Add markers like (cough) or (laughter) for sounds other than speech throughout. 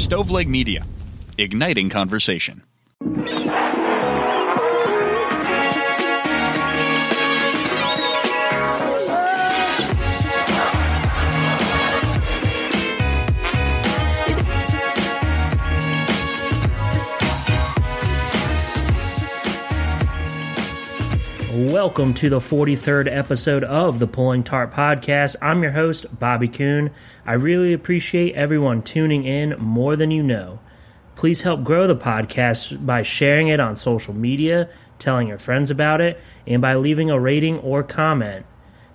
Stoveleg Media, igniting conversation. Welcome to the 43rd episode of the Pulling Tarp Podcast. I'm your host, Bobby Kuhn. I really appreciate everyone tuning in more than you know. Please help grow the podcast by sharing it on social media, telling your friends about it, and by leaving a rating or comment.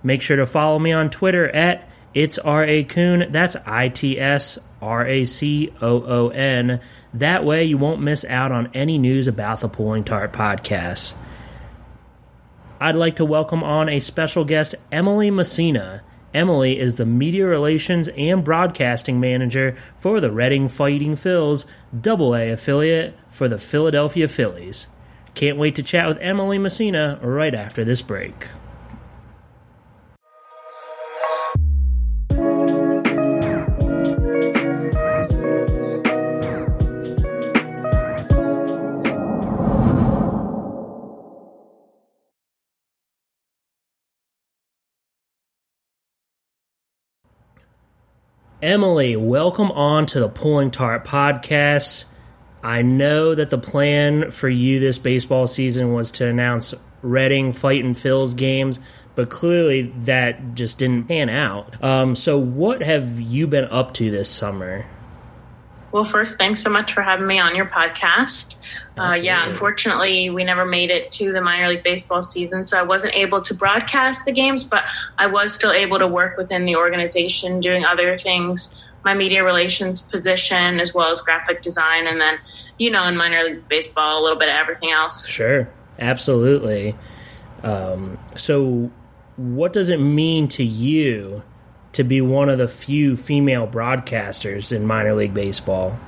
Make sure to follow me on Twitter at it's R.A. Kuhn. That's I T S R A C O O N. That way you won't miss out on any news about the Pulling Tarp Podcast. I'd like to welcome on a special guest, Emily Messina. Emily is the media relations and broadcasting manager for the Reading Fighting Phils, double A affiliate for the Philadelphia Phillies. Can't wait to chat with Emily Messina right after this break. Emily, welcome on to the Pulling Tarp podcast. I know that the plan for you this baseball season was to announce Reading Fighting Phils games, but clearly that just didn't pan out. Um, so, what have you been up to this summer? Well, first, thanks so much for having me on your podcast. Uh, yeah, unfortunately, we never made it to the minor league baseball season, so I wasn't able to broadcast the games, but I was still able to work within the organization doing other things, my media relations position, as well as graphic design, and then, you know, in minor league baseball, a little bit of everything else. Sure, absolutely. Um, so, what does it mean to you to be one of the few female broadcasters in minor league baseball?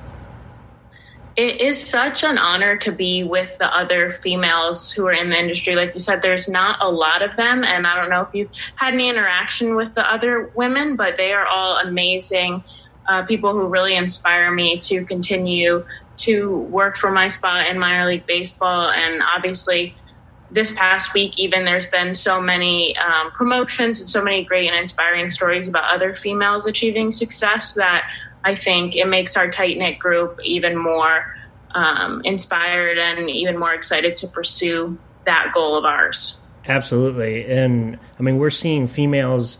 It is such an honor to be with the other females who are in the industry. Like you said, there's not a lot of them, and I don't know if you've had any interaction with the other women, but they are all amazing uh, people who really inspire me to continue to work for my spot in minor league baseball. And obviously, this past week, even there's been so many um, promotions and so many great and inspiring stories about other females achieving success that I think it makes our tight knit group even more um, inspired and even more excited to pursue that goal of ours. Absolutely. And I mean, we're seeing females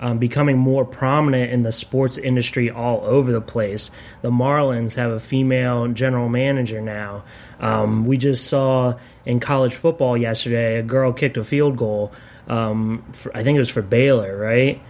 um, becoming more prominent in the sports industry all over the place. The Marlins have a female general manager now. Um, we just saw in college football yesterday a girl kicked a field goal. Um, for, I think it was for Baylor, right?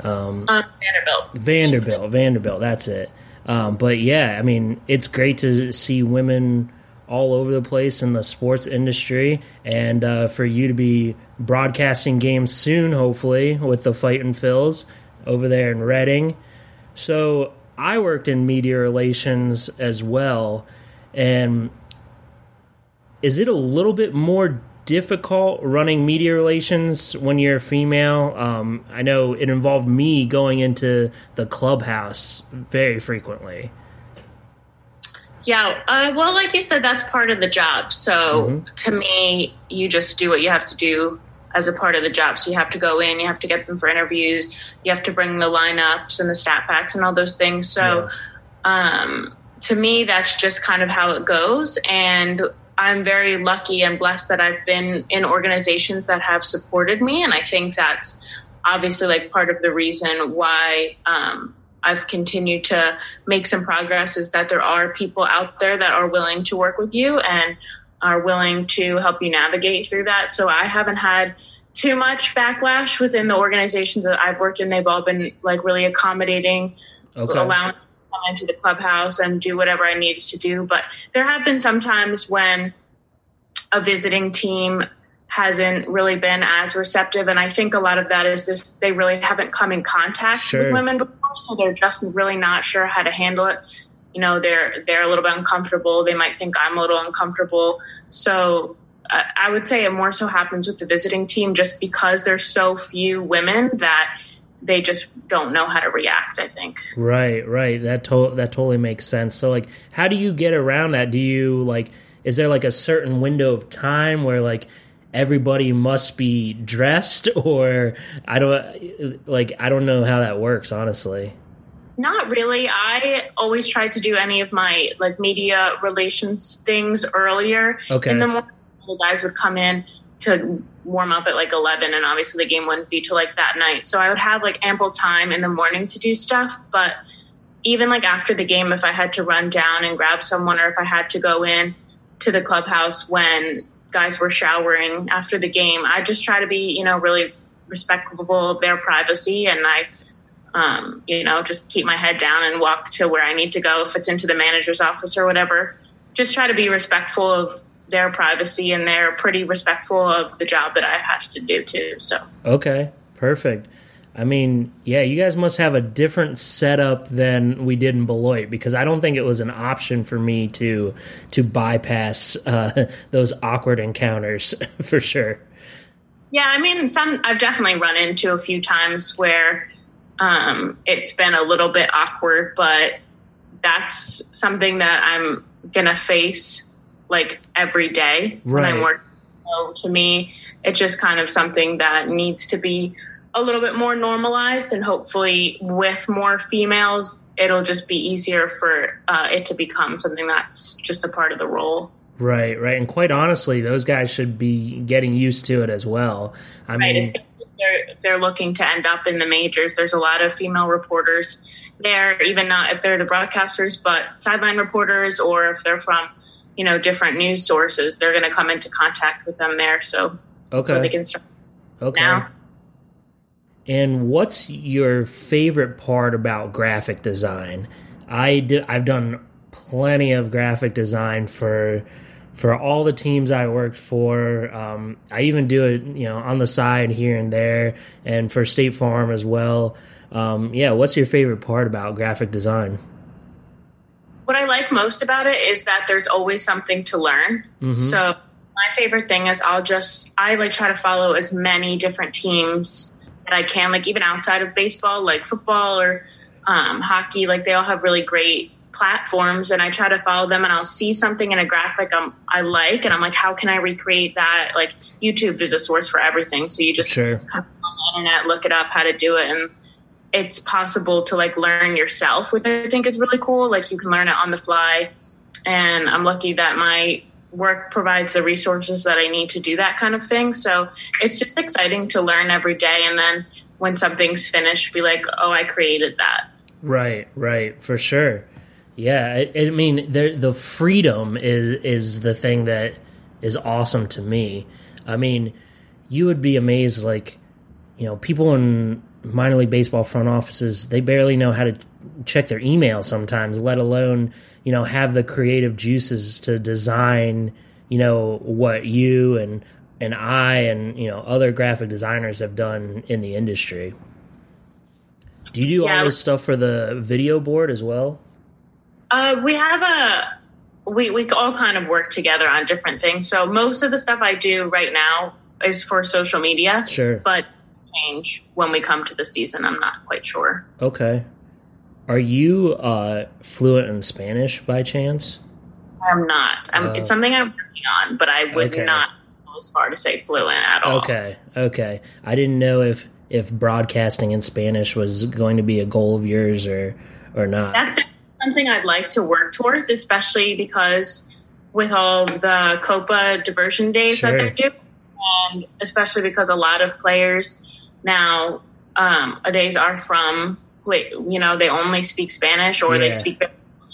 Um, uh, Vanderbilt. Vanderbilt. Vanderbilt. That's it. Um, but yeah, I mean, it's great to see women all over the place in the sports industry, and uh, for you to be broadcasting games soon, hopefully, with the Fight Fighting Phils over there in Reading. So I worked in media relations as well, and is it a little bit more difficult running media relations when you're a female? Um, I know it involved me going into the clubhouse very frequently. Yeah, uh, well, like you said, that's part of the job. So mm-hmm. to me, you just do what you have to do as a part of the job. So you have to go in, you have to get them for interviews, you have to bring the lineups and the stat packs and all those things. So yeah. um, to me, that's just kind of how it goes. And I'm very lucky and blessed that I've been in organizations that have supported me. And I think that's obviously like part of the reason why um, I've continued to make some progress is that there are people out there that are willing to work with you and are willing to help you navigate through that. So I haven't had too much backlash within the organizations that I've worked in. They've all been like really accommodating, okay. allowing come into the clubhouse and do whatever I needed to do. But there have been some times when a visiting team hasn't really been as receptive. And I think a lot of that is this they really haven't come in contact sure. with women before, so they're just really not sure how to handle it. You know, they're they're a little bit uncomfortable. They might think I'm a little uncomfortable. So uh, I would say it more so happens with the visiting team just because there's so few women that they just don't know how to react. I think. Right, right. That to- that totally makes sense. So, like, how do you get around that? Do you like? Is there like a certain window of time where like everybody must be dressed, (laughs) or I don't like I don't know how that works honestly. Not really. I always try to do any of my like media relations things earlier. Okay. In the morning, the guys would come in to warm up at like 11 and obviously the game wouldn't be till like that night so i would have like ample time in the morning to do stuff but even like after the game if i had to run down and grab someone or if i had to go in to the clubhouse when guys were showering after the game i just try to be you know really respectful of their privacy and i um, you know just keep my head down and walk to where i need to go if it's into the manager's office or whatever just try to be respectful of their privacy and they're pretty respectful of the job that I have to do too. So okay, perfect. I mean, yeah, you guys must have a different setup than we did in Beloit because I don't think it was an option for me to to bypass uh, (laughs) those awkward encounters (laughs) for sure. Yeah, I mean, some I've definitely run into a few times where um, it's been a little bit awkward, but that's something that I'm gonna face like every day right. when I'm working. So to me, it's just kind of something that needs to be a little bit more normalized, and hopefully, with more females, it'll just be easier for uh, it to become something that's just a part of the role. Right, right, and quite honestly, those guys should be getting used to it as well. I right, mean, they're they're looking to end up in the majors. There's a lot of female reporters there, even not if they're the broadcasters, but sideline reporters, or if they're from you know different news sources they're going to come into contact with them there so okay they can start okay now. And what's your favorite part about graphic design i did i've done plenty of graphic design for for all the teams I worked for. Um, I even do it, you know, on the side here and there, and for State Farm as well. Um, yeah, what's your favorite part about graphic design? what I like most about it is that there's always something to learn. Mm-hmm. So my favorite thing is I'll just I like try to follow as many different teams that I can, like even outside of baseball, like football or um, hockey. Like they all have really great platforms, and I try to follow them. And I'll see something in a graphic I'm, I like, and I'm like, how can I recreate that? Like YouTube is a source for everything, so you just sure. come on the internet, look it up, how to do it, and it's possible to like learn yourself, which I think is really cool. Like you can learn it on the fly. And I'm lucky that my work provides the resources that I need to do that kind of thing. So it's just exciting to learn every day. And then when something's finished, be like, oh, I created that. Right, right, for sure. Yeah, I, I mean, the the freedom is is the thing that is awesome to me. I mean, you would be amazed, like, you know, people in minor league baseball front offices they barely know how to check their email sometimes let alone you know have the creative juices to design you know what you and and I and you know other graphic designers have done in the industry. Do you do yeah. all this stuff for the video board as well? Uh, we have a we we all kind of work together on different things. So most of the stuff I do right now is for social media. Sure, but change when we come to the season. I'm not quite sure. Okay. Are you uh, fluent in Spanish by chance? I'm not. I'm, uh, it's something I'm working on, but I would okay. not go as far to say fluent at all. Okay. Okay. I didn't know if if broadcasting in Spanish was going to be a goal of yours or or not. That's something I'd like to work towards, especially because with all the Copa diversion days sure. that they're do, and especially because a lot of players now, um, days are from, you know, they only speak Spanish or yeah. they speak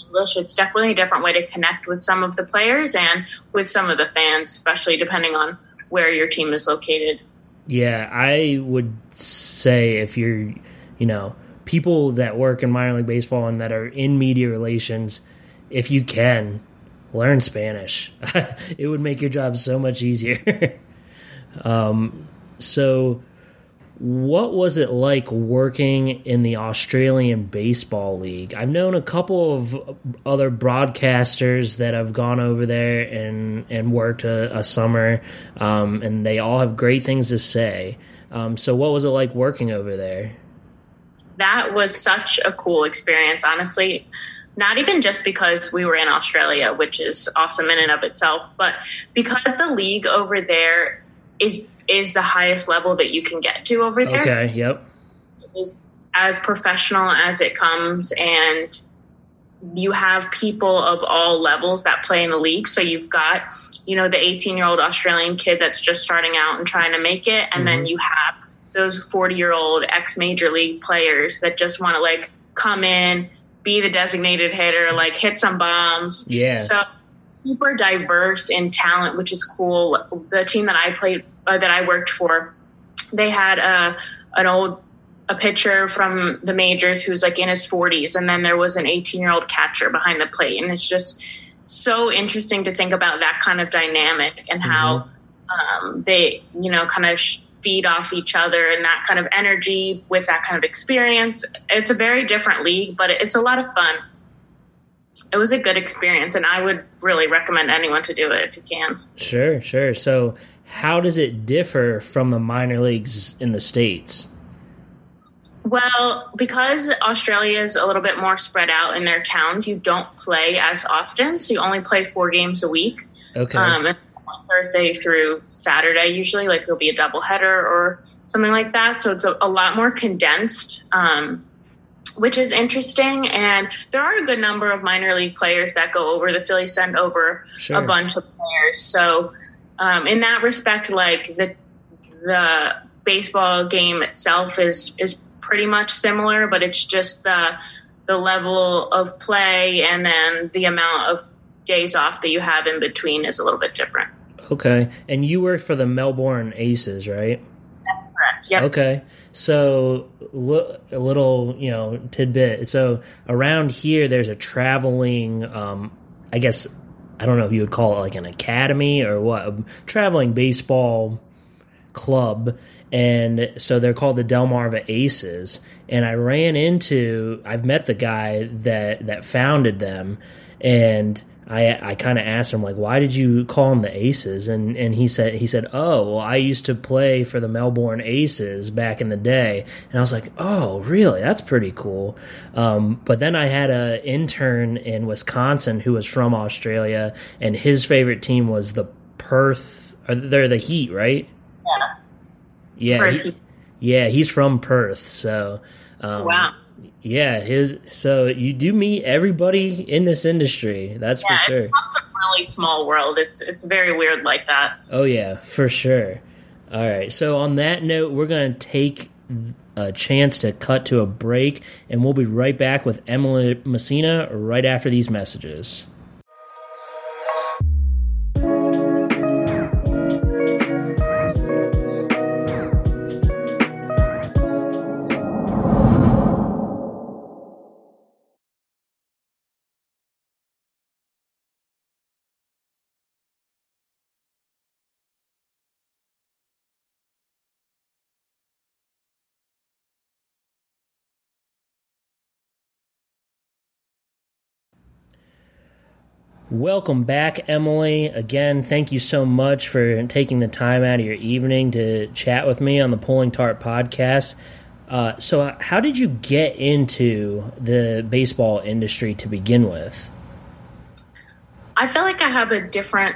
English. It's definitely a different way to connect with some of the players and with some of the fans, especially depending on where your team is located. Yeah, I would say if you're, you know, people that work in minor league baseball and that are in media relations, if you can, learn Spanish. (laughs) it would make your job so much easier. (laughs) um, so what was it like working in the Australian Baseball League? I've known a couple of other broadcasters that have gone over there and and worked a, a summer, um, and they all have great things to say. Um, so, what was it like working over there? that was such a cool experience, honestly. Not even just because we were in Australia, which is awesome in and of itself, but because the league over there is is the highest level that you can get to over there. Okay, yep. Is as professional as it comes and you have people of all levels that play in the league. So you've got, you know, the 18 year old Australian kid that's just starting out and trying to make it. And mm-hmm. then you have those 40 year old ex major league players that just want to like come in, be the designated hitter, like hit some bombs. Yeah. So super diverse in talent, which is cool. The team that I played, uh, that I worked for, they had a, uh, an old a pitcher from the majors who's like in his 40s and then there was an 18 year old catcher behind the plate and it's just so interesting to think about that kind of dynamic and how mm-hmm. um, they you know kind of feed off each other and that kind of energy with that kind of experience. It's a very different league but it's a lot of fun. It was a good experience and i would really recommend anyone to do it if you can. Sure sure. So how does it differ from the minor leagues in the states well, because Australia is a little bit more spread out in their towns, you don't play as often. So you only play four games a week. Okay. Um, Thursday through Saturday, usually, like there'll be a double header or something like that. So it's a, a lot more condensed, um, which is interesting. And there are a good number of minor league players that go over. The Phillies send over sure. a bunch of players. So um, in that respect, like the the baseball game itself is is pretty much similar, but it's just the the level of play and then the amount of days off that you have in between is a little bit different. Okay, and you work for the Melbourne Aces, right? That's correct. Yeah. Okay, so a little, you know, tidbit. So around here, there's a traveling, um, I guess, I don't know if you would call it like an academy or what, a traveling baseball club and so they're called the Delmarva Aces. And I ran into, I've met the guy that that founded them, and I I kind of asked him like, why did you call them the Aces? And and he said he said, oh, well, I used to play for the Melbourne Aces back in the day, and I was like, oh, really? That's pretty cool. Um, but then I had an intern in Wisconsin who was from Australia, and his favorite team was the Perth. Or they're the Heat, right? Yeah. Yeah, he, yeah, he's from Perth, so um, wow. Yeah, his so you do meet everybody in this industry. That's yeah, for sure. It's a really small world. It's it's very weird like that. Oh yeah, for sure. All right. So on that note, we're going to take a chance to cut to a break, and we'll be right back with Emily Messina right after these messages. Welcome back, Emily. Again, thank you so much for taking the time out of your evening to chat with me on the Pulling Tarp podcast. Uh, so, how did you get into the baseball industry to begin with? I feel like I have a different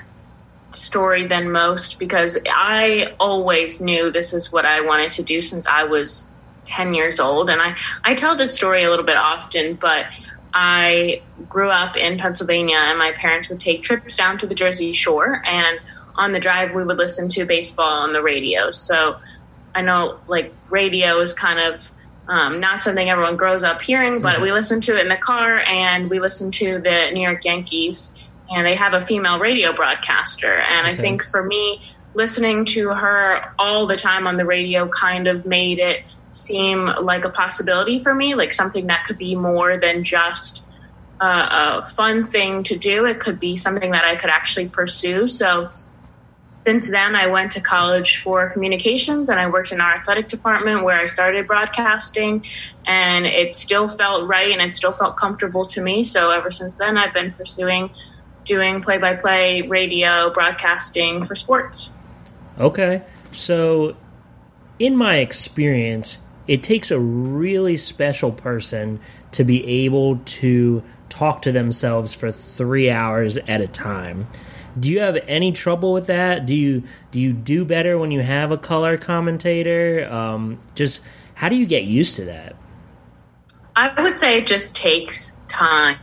story than most because I always knew this is what I wanted to do since I was 10 years old. And I, I tell this story a little bit often, but I grew up in Pennsylvania, and my parents would take trips down to the Jersey Shore, and on the drive, we would listen to baseball on the radio. So I know, like, radio is kind of um, not something everyone grows up hearing, but mm-hmm. we listen to it in the car, and we listen to the New York Yankees, and they have a female radio broadcaster. And okay. I think for me, listening to her all the time on the radio kind of made it seem like a possibility for me, like something that could be more than just a, a fun thing to do. It could be something that I could actually pursue. So since then, I went to college for communications and I worked in our athletic department where I started broadcasting, and it still felt right and it still felt comfortable to me. So ever since then, I've been pursuing doing play by play radio broadcasting for sports. Okay. So, in my experience, it takes a really special person to be able to talk to themselves for three hours at a time. Do you have any trouble with that? Do you do you do better when you have a color commentator? Um, just how do you get used to that? I would say it just takes time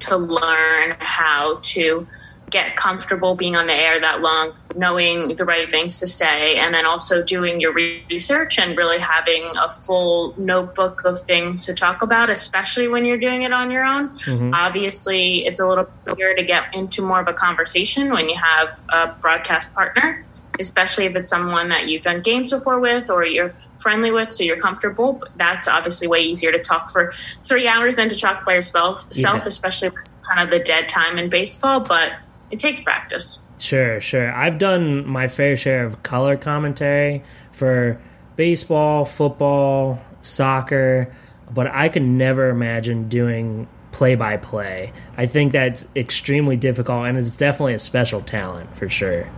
to learn how to get comfortable being on the air that long, knowing the right things to say, and then also doing your research and really having a full notebook of things to talk about, especially when you're doing it on your own. Mm-hmm. Obviously, it's a little easier to get into more of a conversation when you have a broadcast partner. Especially if it's someone that you've done games before with or you're friendly with, so you're comfortable. That's obviously way easier to talk for three hours than to talk by yourself, yeah. especially kind of the dead time in baseball. But it takes practice. Sure, sure. I've done my fair share of color commentary for baseball, football, soccer, but I could never imagine doing play by play. I think that's extremely difficult and it's definitely a special talent for sure.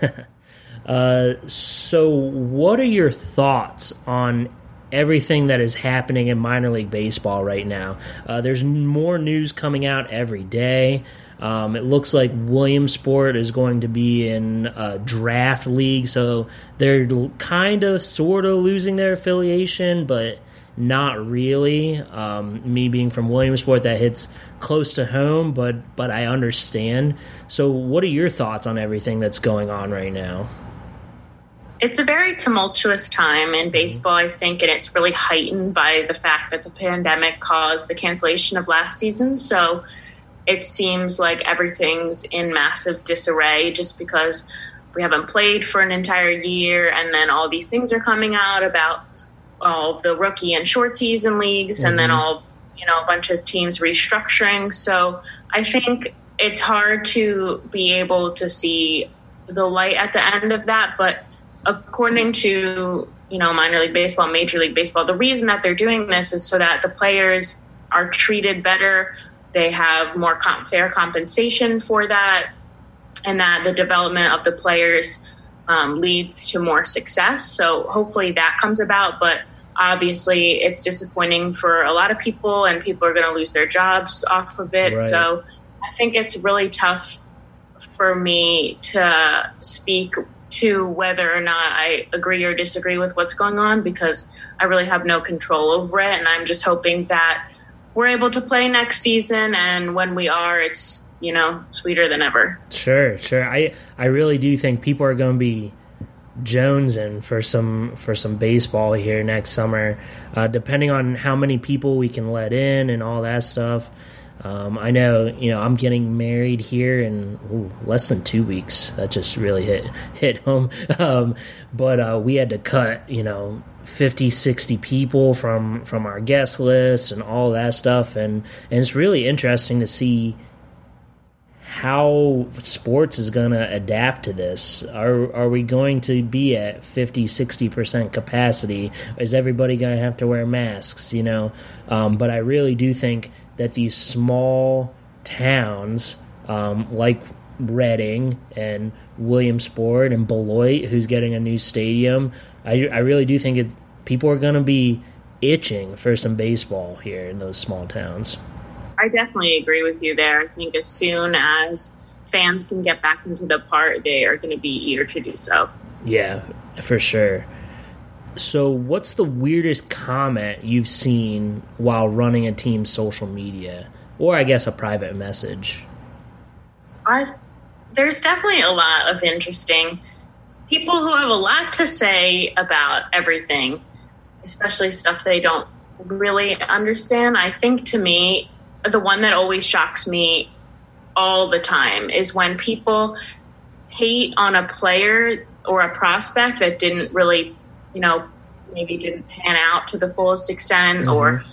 (laughs) uh, so, what are your thoughts on everything that is happening in minor league baseball right now? Uh, there's more news coming out every day. Um, it looks like Williamsport is going to be in a draft league, so they're kind of, sort of losing their affiliation, but not really. Um, me being from Williamsport, that hits close to home, but but I understand. So, what are your thoughts on everything that's going on right now? It's a very tumultuous time in baseball, I think, and it's really heightened by the fact that the pandemic caused the cancellation of last season. So it seems like everything's in massive disarray just because we haven't played for an entire year and then all these things are coming out about all the rookie and short season leagues mm-hmm. and then mm-hmm. all you know a bunch of teams restructuring so i think it's hard to be able to see the light at the end of that but according to you know minor league baseball major league baseball the reason that they're doing this is so that the players are treated better they have more comp- fair compensation for that, and that the development of the players um, leads to more success. So hopefully that comes about, but obviously it's disappointing for a lot of people, and people are going to lose their jobs off of it. Right. So I think it's really tough for me to speak to whether or not I agree or disagree with what's going on because I really have no control over it. And I'm just hoping that we're able to play next season, and when we are, it's you know sweeter than ever. Sure, sure. I I really do think people are going to be jonesing for some for some baseball here next summer, uh, depending on how many people we can let in and all that stuff. Um, I know, you know, I'm getting married here in ooh, less than two weeks. That just really hit (laughs) hit home. Um, but uh, we had to cut, you know, 50 60 people from from our guest list and all that stuff and and it's really interesting to see how sports is going to adapt to this are are we going to be at 50 60% capacity is everybody going to have to wear masks you know um, but i really do think that these small towns um, like Reading and Williamsport and Beloit, who's getting a new stadium. I, I really do think it's people are going to be itching for some baseball here in those small towns. I definitely agree with you there. I think as soon as fans can get back into the park, they are going to be eager to do so. Yeah, for sure. So, what's the weirdest comment you've seen while running a team's social media, or I guess a private message? I there's definitely a lot of interesting people who have a lot to say about everything, especially stuff they don't really understand. I think to me, the one that always shocks me all the time is when people hate on a player or a prospect that didn't really, you know, maybe didn't pan out to the fullest extent mm-hmm. or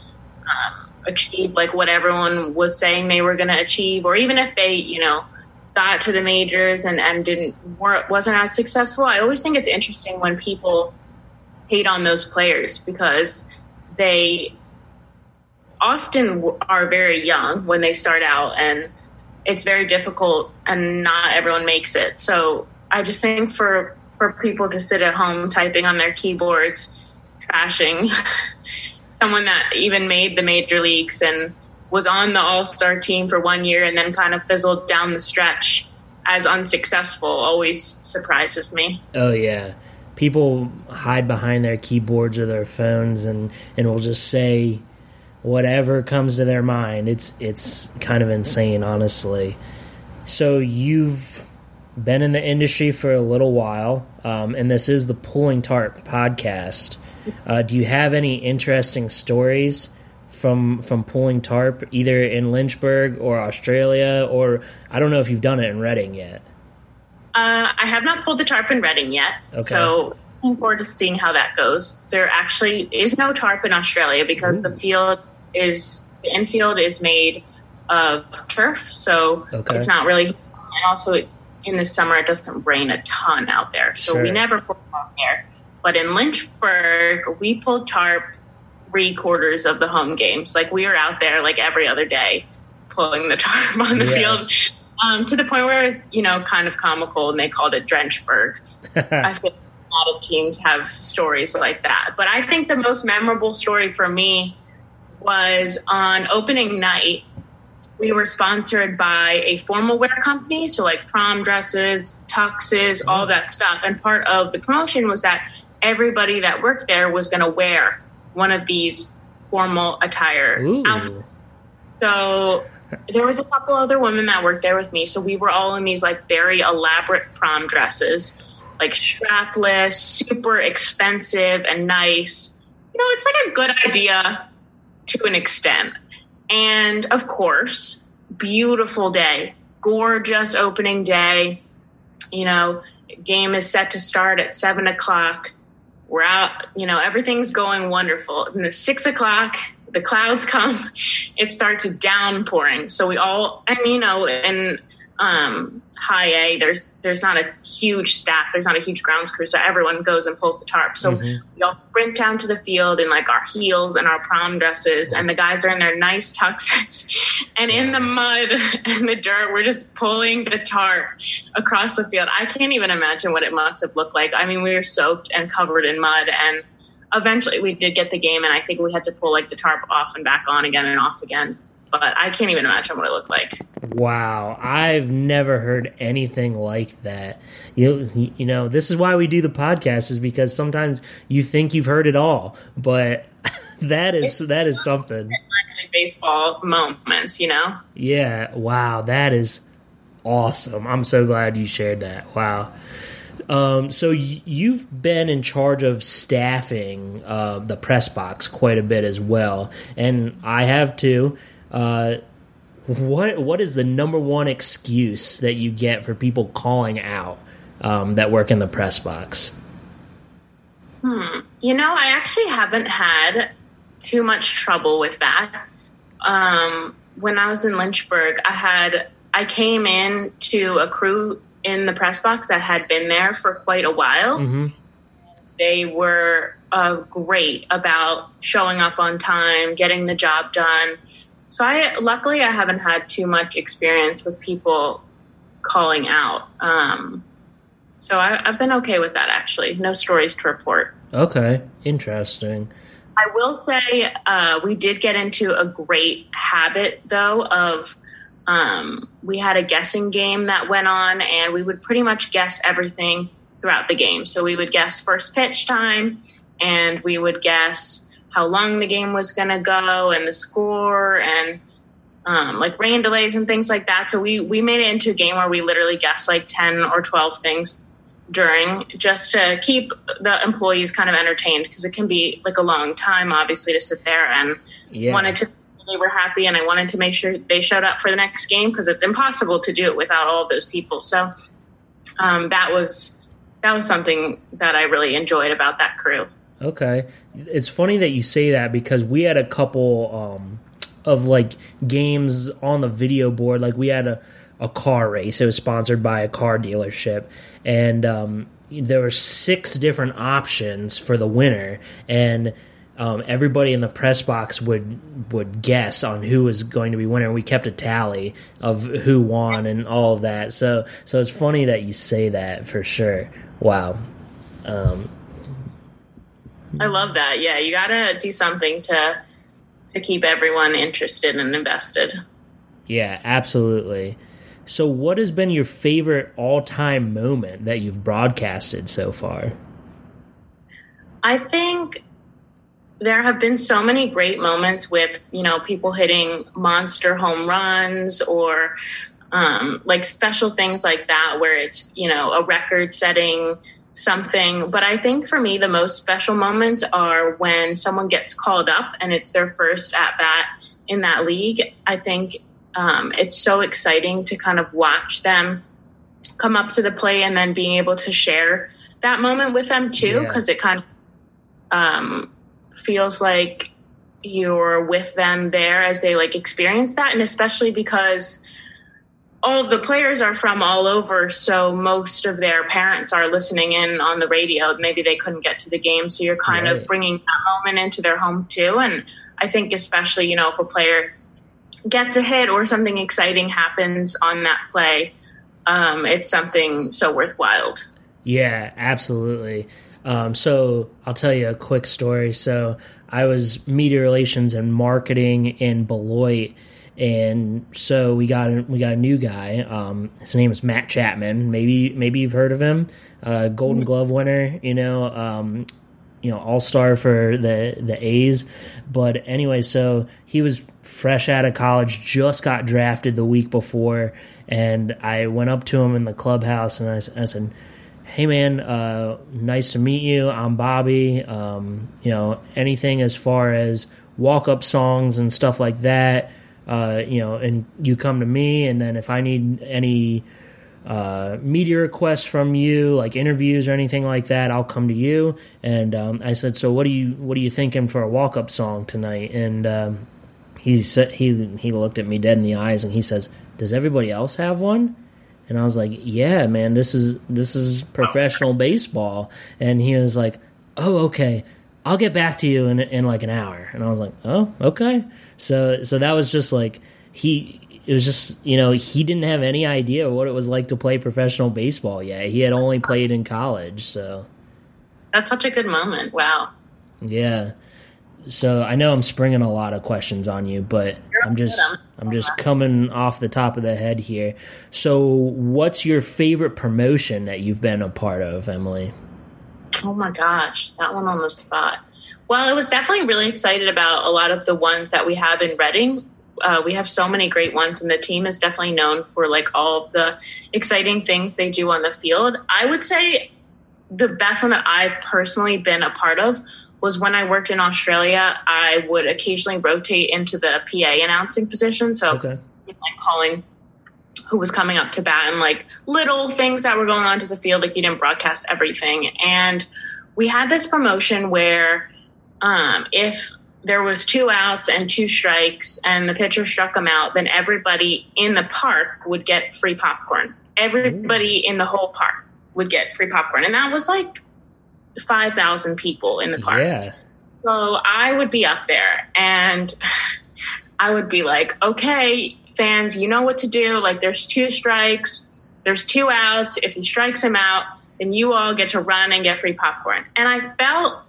um, achieve like what everyone was saying they were going to achieve, or even if they, you know, got to the majors and, and didn't weren't, wasn't as successful. I always think it's interesting when people hate on those players because they often are very young when they start out and it's very difficult and not everyone makes it. So I just think for for people to sit at home typing on their keyboards, trashing (laughs) someone that even made the major leagues and was on the All Star team for one year and then kind of fizzled down the stretch as unsuccessful always surprises me. Oh yeah. People hide behind their keyboards or their phones and and will just say whatever comes to their mind. It's it's kind of insane, honestly. So you've been in the industry for a little while, um, and this is the Pulling Tarp podcast. Uh, do you have any interesting stories from from pulling tarp, either in Lynchburg or Australia, or I don't know if you've done it in Reading yet? Uh, I have not pulled the tarp in Reading yet, okay. so looking forward to seeing how that goes. There actually is no tarp in Australia because Ooh. the field is the infield is made of turf, so okay. it's not really. And also, in the summer, it doesn't rain a ton out there, so sure. we never pull tarp there. But in Lynchburg, we pulled tarp three quarters of the home games. Like we were out there like every other day, pulling the (laughs) tarp on the yeah. field. Um, to the point where it was, you know, kind of comical, and they called it Drenchburg. (laughs) I feel a lot of teams have stories like that. But I think the most memorable story for me was on opening night. We were sponsored by a formal wear company, so like prom dresses, tuxes, all mm-hmm. that stuff. And part of the promotion was that everybody that worked there was going to wear one of these formal attire outfits. So there was a couple other women that worked there with me. So we were all in these like very elaborate prom dresses, like strapless, super expensive and nice. You know, it's like a good idea to an extent. And of course, beautiful day, gorgeous opening day. You know, game is set to start at seven o'clock we're out, you know, everything's going wonderful. And the six o'clock, the clouds (laughs) come, it starts downpouring. So we all, and you know, and um, high A, there's there's not a huge staff, there's not a huge grounds crew, so everyone goes and pulls the tarp. So mm-hmm. we all sprint down to the field in like our heels and our prom dresses, and the guys are in their nice tuxes, (laughs) and in the mud and the dirt, we're just pulling the tarp across the field. I can't even imagine what it must have looked like. I mean, we were soaked and covered in mud, and eventually we did get the game, and I think we had to pull like the tarp off and back on again and off again but I can't even imagine what it looked like. Wow, I've never heard anything like that. You you know, this is why we do the podcast is because sometimes you think you've heard it all, but (laughs) that is that is something. Baseball moments, you know. Yeah, wow, that is awesome. I'm so glad you shared that. Wow. Um, so y- you've been in charge of staffing uh, the press box quite a bit as well, and I have too. Uh, what what is the number one excuse that you get for people calling out um, that work in the press box? Hmm. You know, I actually haven't had too much trouble with that. Um, when I was in Lynchburg, I had I came in to a crew in the press box that had been there for quite a while. Mm-hmm. They were uh, great about showing up on time, getting the job done. So I luckily I haven't had too much experience with people calling out. Um, so I, have been okay with that actually. No stories to report. Okay, interesting. I will say uh, we did get into a great habit though of um, we had a guessing game that went on and we would pretty much guess everything throughout the game. So we would guess first pitch time and we would guess how long the game was going to go and the score and um, like rain delays and things like that. So we we made it into a game where we literally guessed like ten or twelve things during just to keep the employees kind of entertained because it can be like a long time obviously to sit there and yeah. wanted to they were happy and I wanted to make sure they showed up for the next game because it's impossible to do it without all of those people. So um, that was that was something that I really enjoyed about that crew. Okay, it's funny that you say that because we had a couple um, of like games on the video board. Like we had a a car race. It was sponsored by a car dealership, and um, there were six different options for the winner, and um, everybody in the press box would would guess on who was going to be winner. We kept a tally of who won and all of that. So so it's funny that you say that for sure. Wow. Um, I love that. Yeah, you got to do something to to keep everyone interested and invested. Yeah, absolutely. So, what has been your favorite all time moment that you've broadcasted so far? I think there have been so many great moments with, you know, people hitting monster home runs or um, like special things like that where it's, you know, a record setting something. But I think for me, the most special moments are when someone gets called up and it's their first at bat in that league. I think um, it's so exciting to kind of watch them come up to the plate and then being able to share that moment with them too, because yeah. it kind of um, feels like you're with them there as they like experience that, and especially because all of the players are from all over, so most of their parents are listening in on the radio. Maybe they couldn't get to the game, so you're kind right. of bringing that moment into their home too. And I think, especially, you know, if a player gets a hit or something exciting happens on that play, um, it's something so worthwhile. Yeah, absolutely. Um, so I'll tell you a quick story. So I was media relations and marketing in Beloit and so we got we got a new guy. Um, his name is Matt Chapman. Maybe maybe you've heard of him. Uh, Golden Glove winner. You know, um, you know, All Star for the the A's. But anyway, so he was fresh out of college, just got drafted the week before, and I went up to him in the clubhouse and I, I said. Hey man, uh, nice to meet you. I'm Bobby. Um, you know, anything as far as walk up songs and stuff like that uh, you know, and you come to me, and then if I need any uh, media requests from you, like interviews or anything like that, I'll come to you. And um, I said, so what do you what are you thinking for a walk up song tonight? And um, he said he he looked at me dead in the eyes and he says, does everybody else have one? And I was like, yeah, man, this is this is professional baseball. And he was like, oh, okay. I'll get back to you in in like an hour. And I was like, oh, okay. So so that was just like he it was just you know he didn't have any idea what it was like to play professional baseball yet. He had only played in college, so that's such a good moment. Wow. Yeah. So I know I'm springing a lot of questions on you, but I'm just I'm just coming off the top of the head here. So, what's your favorite promotion that you've been a part of, Emily? Oh my gosh, that one on the spot. Well, I was definitely really excited about a lot of the ones that we have in Reading. Uh, we have so many great ones, and the team is definitely known for like all of the exciting things they do on the field. I would say the best one that I've personally been a part of was when I worked in Australia. I would occasionally rotate into the PA announcing position, so okay. like calling who was coming up to bat and like little things that were going on to the field. Like you didn't broadcast everything. And we had this promotion where um, if there was two outs and two strikes and the pitcher struck them out, then everybody in the park would get free popcorn. Everybody Ooh. in the whole park would get free popcorn. And that was like 5,000 people in the park. Yeah. So I would be up there and (sighs) I would be like, okay, fans, you know what to do. Like there's two strikes, there's two outs. If he strikes him out, then you all get to run and get free popcorn. And I felt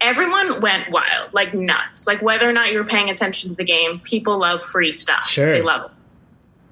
everyone went wild, like nuts. Like whether or not you were paying attention to the game, people love free stuff. Sure. They love it.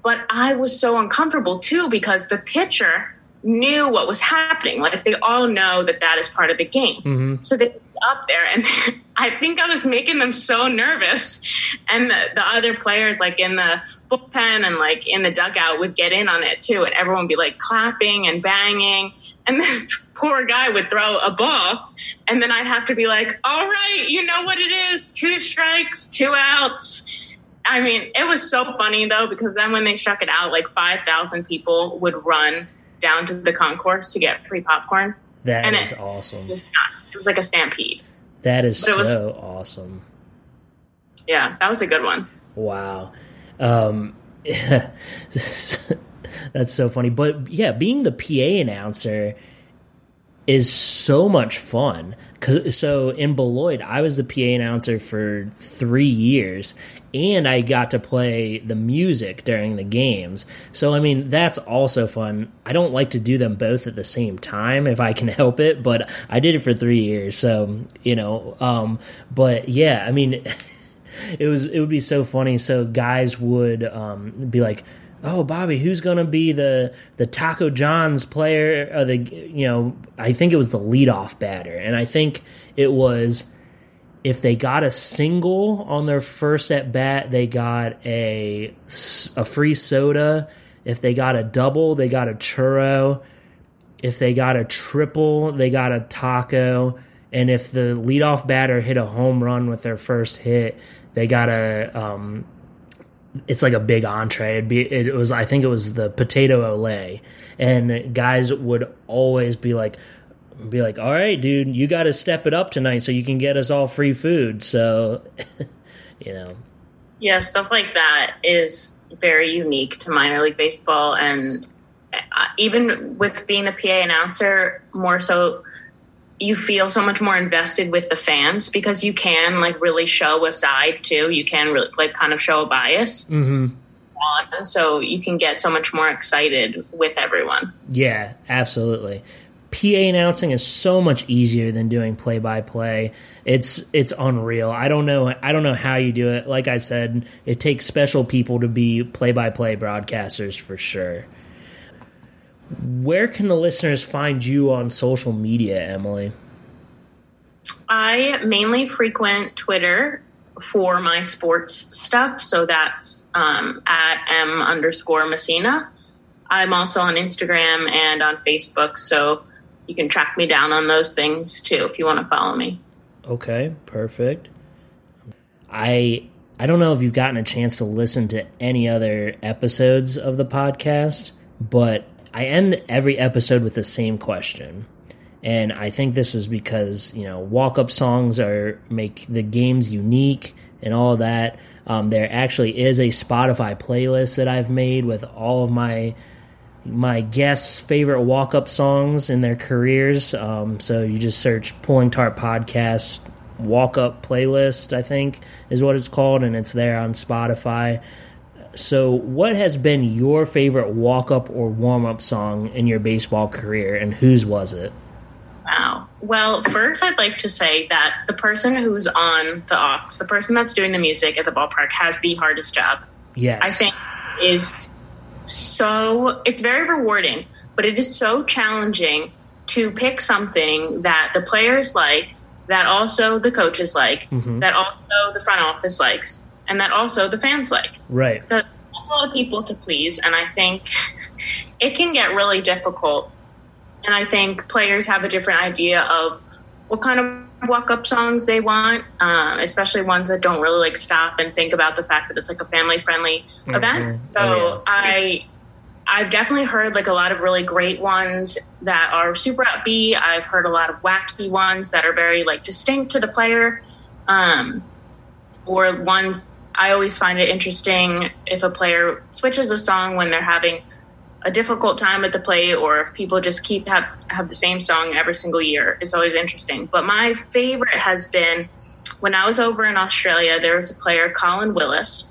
But I was so uncomfortable too because the pitcher knew what was happening. Like they all know that that is part of the game. Mm-hmm. So they up there and (laughs) I think I was making them so nervous. And the, the, other players like in the bullpen and like in the dugout would get in on it too. And everyone would be like clapping and banging. And (laughs) this poor guy would throw a ball. And then I'd have to be like, all right, you know what it is. Two strikes, two outs. I mean, it was so funny though, because then when they struck it out, like 5,000 people would run down to the concourse to get free popcorn. That and is it, awesome. It was, it was like a stampede. That is so was, awesome. Yeah, that was a good one. Wow. Um, (laughs) that's so funny. But yeah, being the PA announcer, is so much fun. Cause so in Beloit, I was the PA announcer for three years, and I got to play the music during the games. So I mean, that's also fun. I don't like to do them both at the same time if I can (laughs) help it, but I did it for three years, so you know. Um, but yeah, I mean. (laughs) it was it would be so funny. So guys would um, be like, "Oh, Bobby, who's going to be the the Taco John's player?" Or the you know, I think it was the leadoff batter, and I think it was if they got a single on their first at bat, they got a a free soda. If they got a double, they got a churro. If they got a triple, they got a taco. And if the leadoff batter hit a home run with their first hit, they got a um, it's like a big entree. It'd be, it was I think it was the potato olé, and guys would always be like, be like, all right, dude, you got to step it up tonight so you can get us all free food. So, (laughs) you know, yeah, stuff like that is very unique to minor league baseball, and uh, even with being a PA announcer, more so you feel so much more invested with the fans because you can like really show a side too. You can really like kind of show a bias. Mm-hmm. So you can get so much more excited with everyone. Yeah, absolutely. PA announcing is so much easier than doing play by play. It's it's unreal. I don't know I don't know how you do it. Like I said, it takes special people to be play by play broadcasters for sure. Where can the listeners find you on social media, Emily? I mainly frequent Twitter for my sports stuff. So that's um, at M underscore Messina. I'm also on Instagram and on Facebook. So you can track me down on those things too if you want to follow me. Okay, perfect. I I don't know if you've gotten a chance to listen to any other episodes of the podcast, but I end every episode with the same question. And I think this is because, you know, walk up songs are make the games unique and all that. Um, there actually is a Spotify playlist that I've made with all of my my guests' favorite walk up songs in their careers. Um, so you just search Pulling Tarp Podcast walk up playlist, I think is what it's called, and it's there on Spotify. So, what has been your favorite walk up or warm up song in your baseball career, and whose was it? Wow. Well, first, I'd like to say that the person who's on the aux, the person that's doing the music at the ballpark, has the hardest job. Yes. I think is so, it's very rewarding, but it is so challenging to pick something that the players like, that also the coaches like, mm-hmm. that also the front office likes and that also the fans like. Right. That's a lot of people to please, and I think (laughs) it can get really difficult. And I think players have a different idea of what kind of walk up songs they want, uh, especially ones that don't really like stop and think about the fact that it's like a family friendly mm-hmm. event. So oh, yeah. I. I've definitely heard like a lot of really great ones that are super upbeat. I've heard a lot of wacky ones that are very like distinct to the player, um, or ones I always find it interesting if a player switches a song when they're having a difficult time at the plate or if people just keep have, have the same song every single year. It's always interesting. But my favorite has been when I was over in Australia, there was a player, Colin Willis,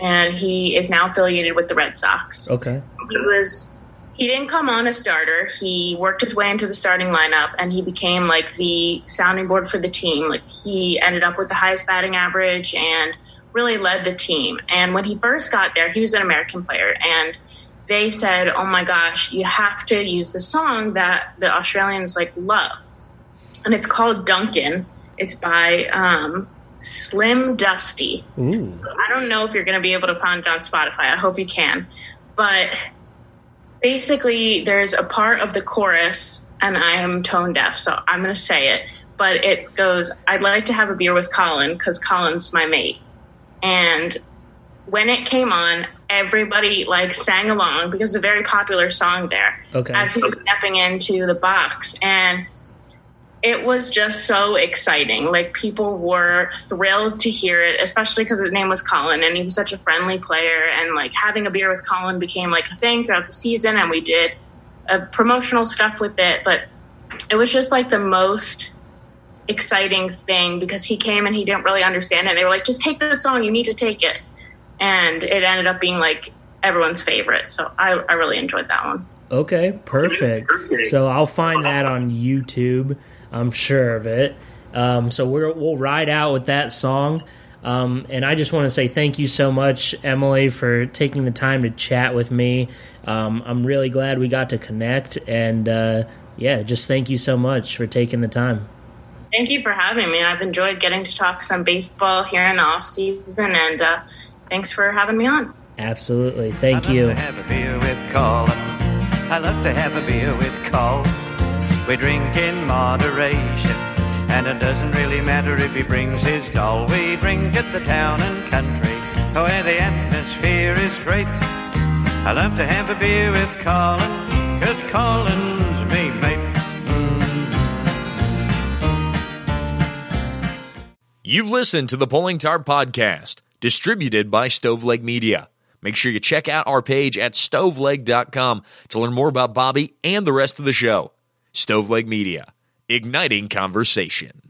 and he is now affiliated with the Red Sox. Okay. He was he didn't come on as a starter. He worked his way into the starting lineup and he became like the sounding board for the team. Like he ended up with the highest batting average and really led the team. And when he first got there, he was an American player. And they said, oh my gosh, you have to use the song that the Australians like love. And it's called Duncan. It's by um, Slim Dusty. I don't know if you're going to be able to find it on Spotify. I hope you can. But basically, there's a part of the chorus, and I am tone deaf, so I'm going to say it. But it goes, I'd like to have a beer with Colin because Colin's my mate. And when it came on, everybody like sang along because it's a very popular song there. Okay. As he was stepping into the box. And it was just so exciting. Like people were thrilled to hear it, especially because his name was Colin and he was such a friendly player. And like having a beer with Colin became like a thing throughout the season. And we did a promotional stuff with it. But it was just like the most exciting thing because he came and he didn't really understand it. They were like, just take this song, you need to take it. And it ended up being like everyone's favorite. So I, I really enjoyed that one. Okay, perfect. So I'll find that on YouTube. I'm sure of it. Um, so we will ride out with that song. Um, and I just want to say thank you so much, Emily, for taking the time to chat with me. Um, I'm really glad we got to connect. And uh, yeah, just thank you so much for taking the time. Thank you for having me. I've enjoyed getting to talk some baseball here in the off season, and uh, thanks for having me on. Absolutely, thank I you. have a beer with Colin. I love to have a beer with Colin. We drink in moderation, and it doesn't really matter if he brings his doll. We drink at the town and country, where the atmosphere is great. I love to have a beer with Colin, cause Colin's You've listened to the Pulling Tarp Podcast, distributed by Stoveleg Media. Make sure you check out our page at stoveleg.com to learn more about Bobby and the rest of the show. Stoveleg Media, igniting conversation.